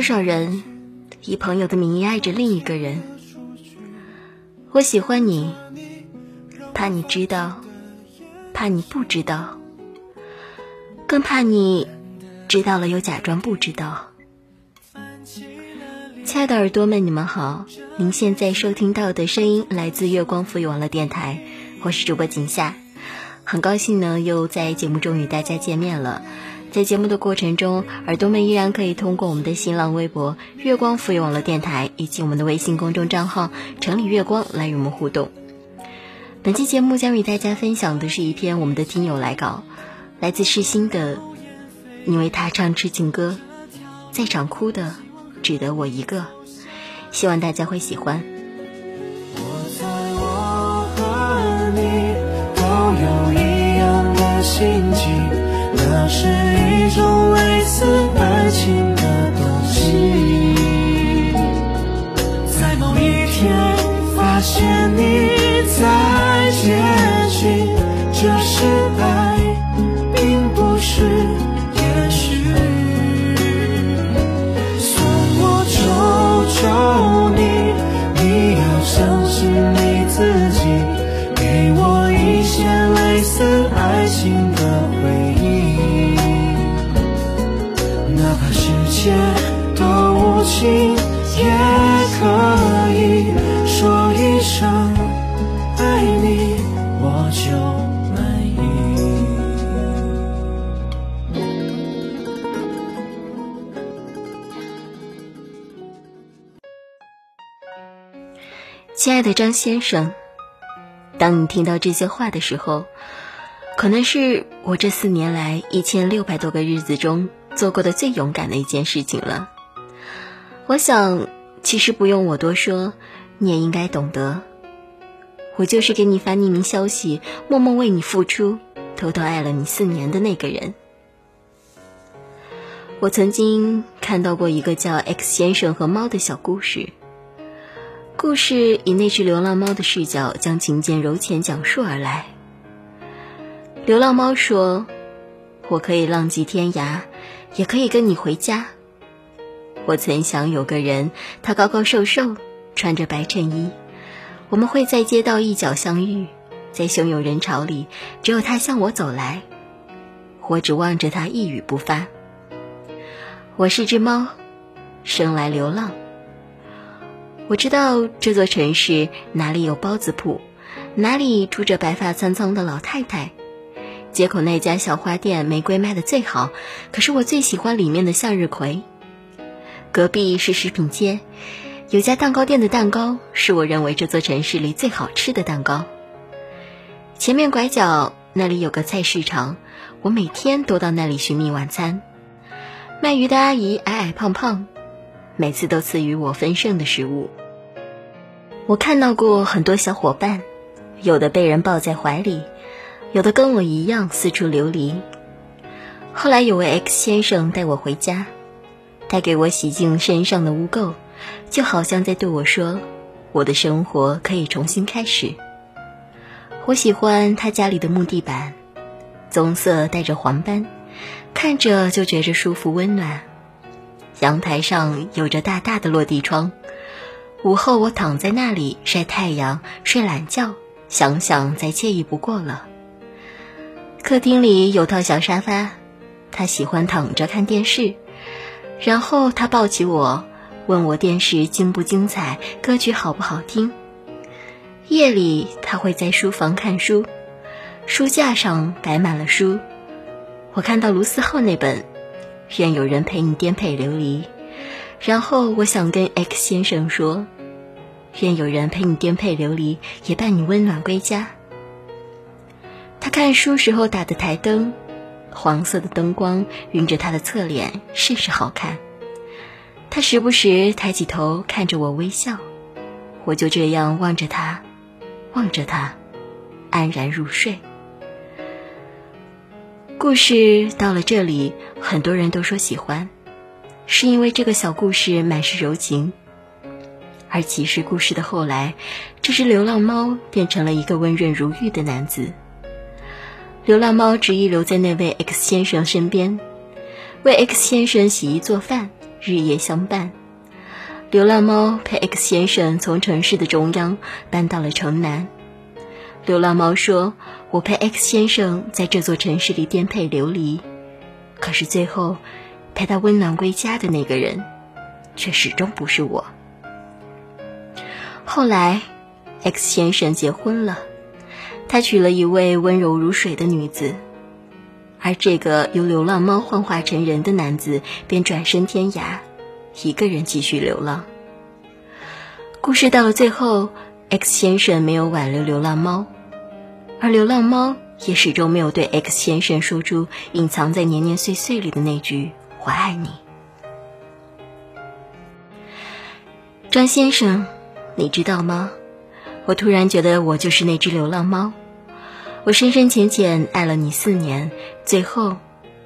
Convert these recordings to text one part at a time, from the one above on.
多少人以朋友的名义爱着另一个人？我喜欢你，怕你知道，怕你不知道，更怕你知道了又假装不知道。亲爱的耳朵们，你们好，您现在收听到的声音来自月光赋予网络电台，我是主播景夏，很高兴呢又在节目中与大家见面了。在节目的过程中，耳朵们依然可以通过我们的新浪微博“月光浮游网络电台”以及我们的微信公众账号“城里月光”来与我们互动。本期节目将与大家分享的是一篇我们的听友来稿，来自世新的“你为他唱痴情歌，在场哭的只得我一个”，希望大家会喜欢。我猜我和你都有一样的心情。那是似爱情的东西，在某一天发现你在亲爱的张先生，当你听到这些话的时候，可能是我这四年来一千六百多个日子中。做过的最勇敢的一件事情了。我想，其实不用我多说，你也应该懂得。我就是给你发匿名消息，默默为你付出，偷偷爱了你四年的那个人。我曾经看到过一个叫 X 先生和猫的小故事，故事以那只流浪猫的视角，将情节揉浅讲述而来。流浪猫说：“我可以浪迹天涯。”也可以跟你回家。我曾想有个人，他高高瘦瘦，穿着白衬衣，我们会在街道一角相遇，在汹涌人潮里，只有他向我走来，我只望着他一语不发。我是只猫，生来流浪。我知道这座城市哪里有包子铺，哪里住着白发苍苍的老太太。街口那家小花店玫瑰卖的最好，可是我最喜欢里面的向日葵。隔壁是食品街，有家蛋糕店的蛋糕是我认为这座城市里最好吃的蛋糕。前面拐角那里有个菜市场，我每天都到那里寻觅晚餐。卖鱼的阿姨矮矮胖胖，每次都赐予我丰盛的食物。我看到过很多小伙伴，有的被人抱在怀里。有的跟我一样四处流离。后来有位 X 先生带我回家，他给我洗净身上的污垢，就好像在对我说：“我的生活可以重新开始。”我喜欢他家里的木地板，棕色带着黄斑，看着就觉着舒服温暖。阳台上有着大大的落地窗，午后我躺在那里晒太阳、睡懒觉，想想再惬意不过了。客厅里有套小沙发，他喜欢躺着看电视。然后他抱起我，问我电视精不精彩，歌曲好不好听。夜里他会在书房看书，书架上摆满了书。我看到卢思浩那本《愿有人陪你颠沛流离》，然后我想跟 X 先生说：“愿有人陪你颠沛流离，也伴你温暖归家。”他看书时候打的台灯，黄色的灯光晕着他的侧脸，甚是好看。他时不时抬起头看着我微笑，我就这样望着他，望着他，安然入睡。故事到了这里，很多人都说喜欢，是因为这个小故事满是柔情。而其实故事的后来，这只流浪猫变成了一个温润如玉的男子。流浪猫执意留在那位 X 先生身边，为 X 先生洗衣做饭，日夜相伴。流浪猫陪 X 先生从城市的中央搬到了城南。流浪猫说：“我陪 X 先生在这座城市里颠沛流离，可是最后陪他温暖归家的那个人，却始终不是我。”后来，X 先生结婚了，他娶了一位温柔如水的女子，而这个由流浪猫幻化成人的男子便转身天涯。一个人继续流浪。故事到了最后，X 先生没有挽留流浪猫，而流浪猫也始终没有对 X 先生说出隐藏在年年岁岁里的那句“我爱你”。张先生，你知道吗？我突然觉得我就是那只流浪猫，我深深浅浅爱了你四年，最后，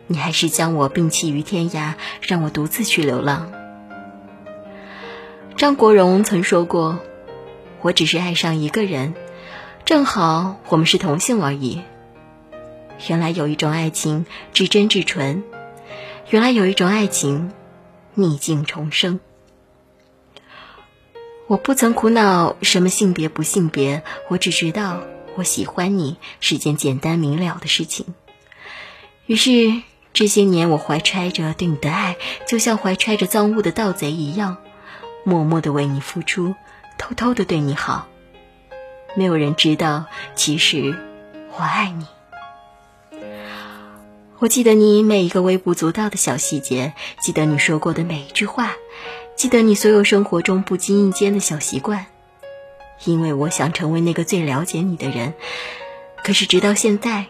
你还是将我摒弃于天涯，让我独自去流浪。张国荣曾说过：“我只是爱上一个人，正好我们是同性而已。”原来有一种爱情至真至纯，原来有一种爱情逆境重生。我不曾苦恼什么性别不性别，我只知道我喜欢你是件简单明了的事情。于是这些年，我怀揣着对你的爱，就像怀揣着赃物的盗贼一样。默默的为你付出，偷偷的对你好，没有人知道，其实我爱你。我记得你每一个微不足道的小细节，记得你说过的每一句话，记得你所有生活中不经意间的小习惯，因为我想成为那个最了解你的人。可是直到现在，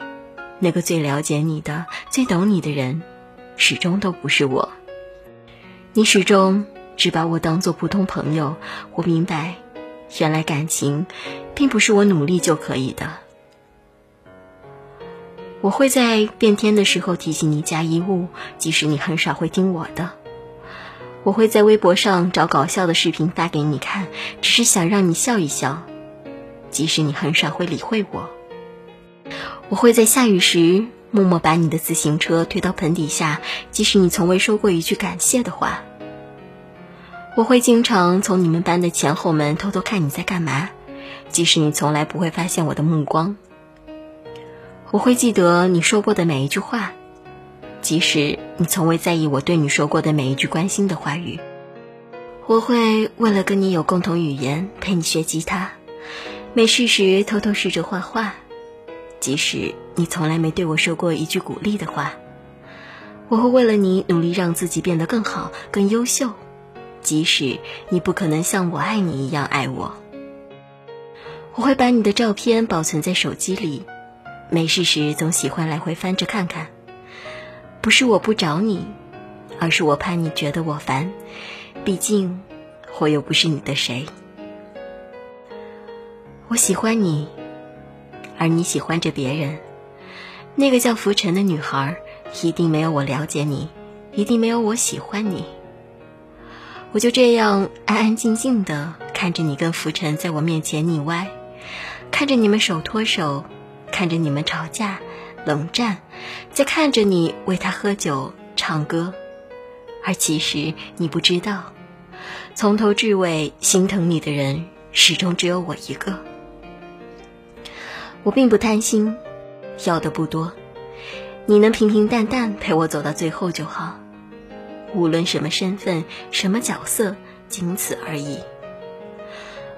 那个最了解你的、最懂你的人，始终都不是我。你始终。只把我当做普通朋友，我明白，原来感情，并不是我努力就可以的。我会在变天的时候提醒你加衣物，即使你很少会听我的。我会在微博上找搞笑的视频发给你看，只是想让你笑一笑，即使你很少会理会我。我会在下雨时默默把你的自行车推到盆底下，即使你从未说过一句感谢的话。我会经常从你们班的前后门偷偷看你在干嘛，即使你从来不会发现我的目光。我会记得你说过的每一句话，即使你从未在意我对你说过的每一句关心的话语。我会为了跟你有共同语言，陪你学吉他，没事时偷偷试着画画，即使你从来没对我说过一句鼓励的话。我会为了你努力让自己变得更好、更优秀。即使你不可能像我爱你一样爱我，我会把你的照片保存在手机里，没事时总喜欢来回翻着看看。不是我不找你，而是我怕你觉得我烦，毕竟我又不是你的谁。我喜欢你，而你喜欢着别人。那个叫浮尘的女孩，一定没有我了解你，一定没有我喜欢你。我就这样安安静静的看着你跟浮尘在我面前腻歪，看着你们手拖手，看着你们吵架、冷战，在看着你为他喝酒、唱歌，而其实你不知道，从头至尾心疼你的人始终只有我一个。我并不贪心，要的不多，你能平平淡淡陪我走到最后就好。无论什么身份、什么角色，仅此而已。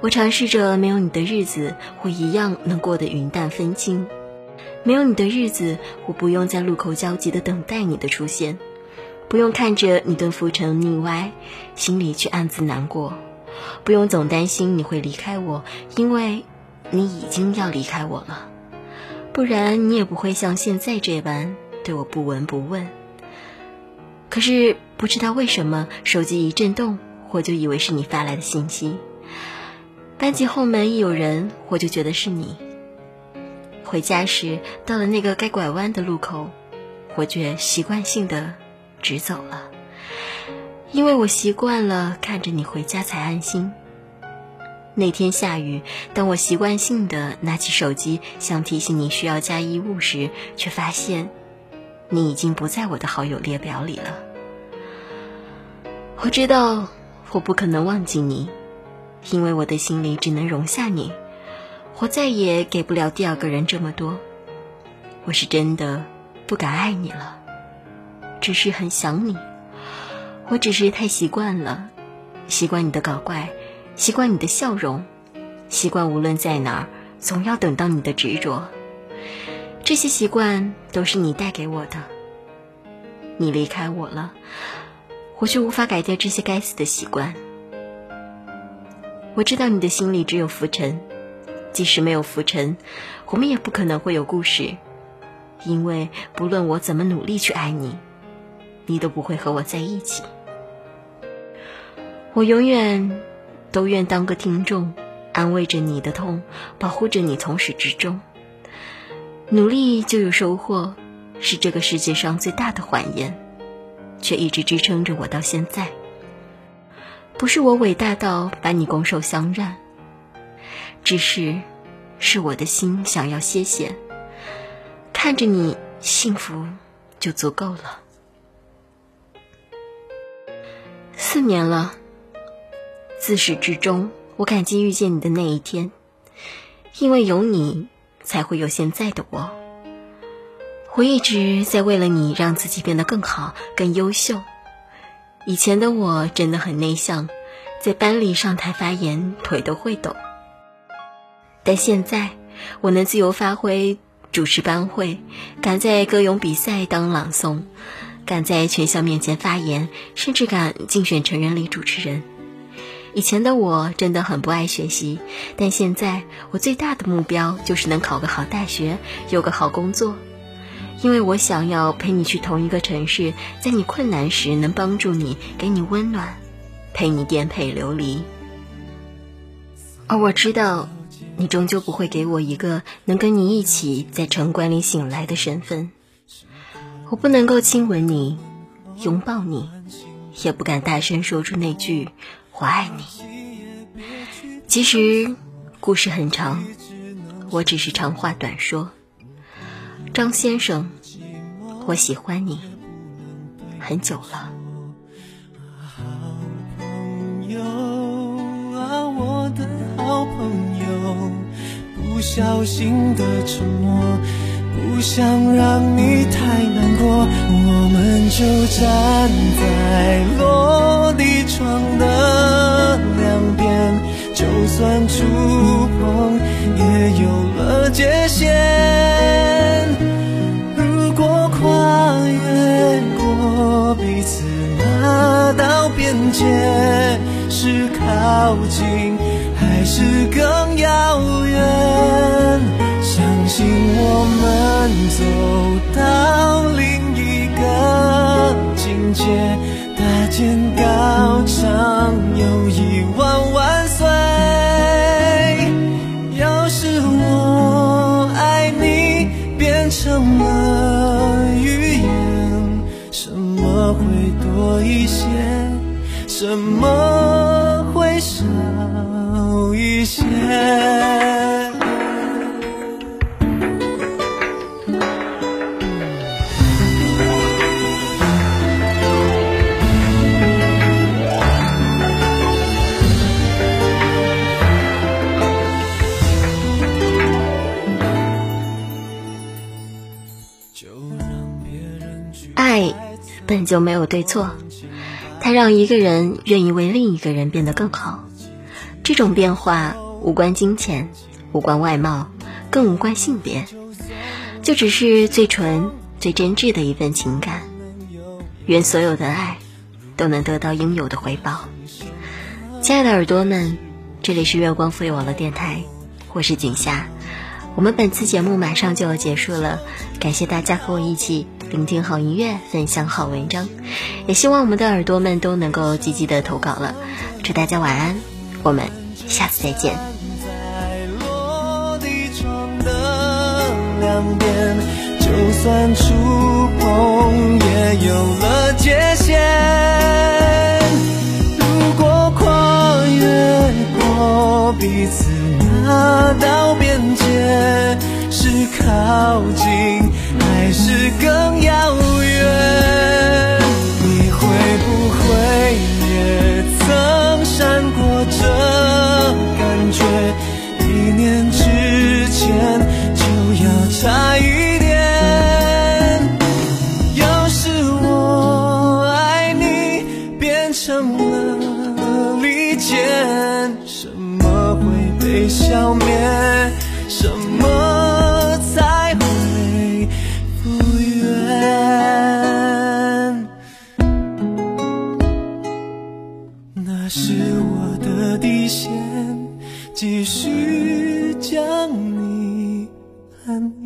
我尝试着没有你的日子，我一样能过得云淡风轻。没有你的日子，我不用在路口焦急地等待你的出现，不用看着你跟浮沉腻歪，心里却暗自难过，不用总担心你会离开我，因为你已经要离开我了。不然你也不会像现在这般对我不闻不问。可是。不知道为什么，手机一震动，我就以为是你发来的信息。班级后门一有人，我就觉得是你。回家时，到了那个该拐弯的路口，我却习惯性的直走了，因为我习惯了看着你回家才安心。那天下雨，当我习惯性的拿起手机想提醒你需要加衣物时，却发现你已经不在我的好友列表里了。我知道我不可能忘记你，因为我的心里只能容下你，我再也给不了第二个人这么多。我是真的不敢爱你了，只是很想你。我只是太习惯了，习惯你的搞怪，习惯你的笑容，习惯无论在哪儿，总要等到你的执着。这些习惯都是你带给我的。你离开我了。我却无法改掉这些该死的习惯。我知道你的心里只有浮尘，即使没有浮尘，我们也不可能会有故事，因为不论我怎么努力去爱你，你都不会和我在一起。我永远都愿当个听众，安慰着你的痛，保护着你从始至终。努力就有收获，是这个世界上最大的谎言。却一直支撑着我到现在。不是我伟大到把你拱手相让，只是，是我的心想要歇歇。看着你幸福，就足够了。四年了，自始至终，我感激遇见你的那一天，因为有你，才会有现在的我。我一直在为了你让自己变得更好、更优秀。以前的我真的很内向，在班里上台发言腿都会抖。但现在我能自由发挥，主持班会，敢在歌咏比赛当朗诵，敢在全校面前发言，甚至敢竞选成人礼主持人。以前的我真的很不爱学习，但现在我最大的目标就是能考个好大学，有个好工作。因为我想要陪你去同一个城市，在你困难时能帮助你，给你温暖，陪你颠沛流离。而我知道，你终究不会给我一个能跟你一起在城关里醒来的身份。我不能够亲吻你，拥抱你，也不敢大声说出那句“我爱你”。其实，故事很长，我只是长话短说。张先生，我喜欢你很久了。好朋友啊，我的好朋友，不小心的沉默，不想让你太难过，我们就站在落地窗的两边，就算触碰也有了界限。界，是靠近还是更遥远？相信我们走到另一个境界，大剑高唱友谊万万岁。什么会少一些？爱本就没有对错，它让一个人愿意为另一个人变得更好。这种变化无关金钱，无关外貌，更无关性别，就只是最纯、最真挚的一份情感。愿所有的爱都能得到应有的回报。亲爱的耳朵们，这里是月光赋予网络电台，我是景夏。我们本次节目马上就要结束了，感谢大家和我一起聆听好音乐，分享好文章，也希望我们的耳朵们都能够积极的投稿了。祝大家晚安，我们下次再见。在落地窗的两边，就算触碰也有了界限。如果跨越过彼此那道边界，是靠近还是更遥远？你会不会也曾闪过这感觉？一念之 and